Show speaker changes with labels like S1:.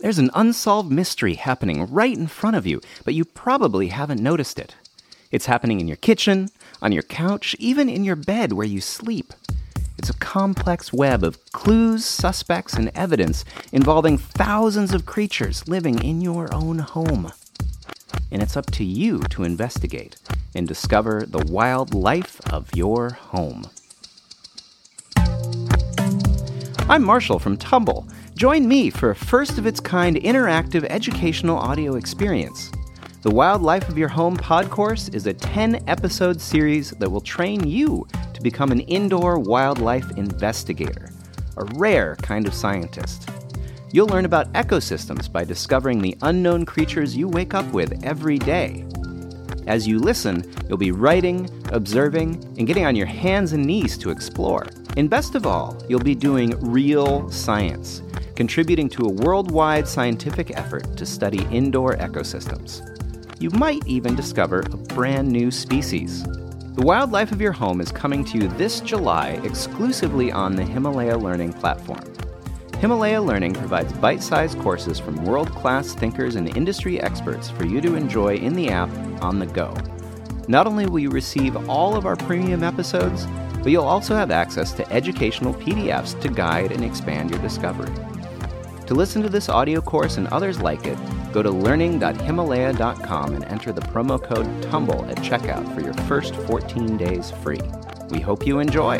S1: There's an unsolved mystery happening right in front of you, but you probably haven't noticed it. It's happening in your kitchen, on your couch, even in your bed where you sleep. It's a complex web of clues, suspects, and evidence involving thousands of creatures living in your own home. And it's up to you to investigate and discover the wild life of your home. I'm Marshall from Tumble. Join me for a first of its kind interactive educational audio experience. The Wildlife of Your Home pod course is a 10 episode series that will train you to become an indoor wildlife investigator, a rare kind of scientist. You'll learn about ecosystems by discovering the unknown creatures you wake up with every day. As you listen, you'll be writing, observing, and getting on your hands and knees to explore. And best of all, you'll be doing real science, contributing to a worldwide scientific effort to study indoor ecosystems. You might even discover a brand new species. The Wildlife of Your Home is coming to you this July exclusively on the Himalaya Learning platform. Himalaya Learning provides bite sized courses from world class thinkers and industry experts for you to enjoy in the app on the go. Not only will you receive all of our premium episodes, but you'll also have access to educational PDFs to guide and expand your discovery. To listen to this audio course and others like it, go to learning.himalaya.com and enter the promo code TUMBLE at checkout for your first 14 days free. We hope you enjoy.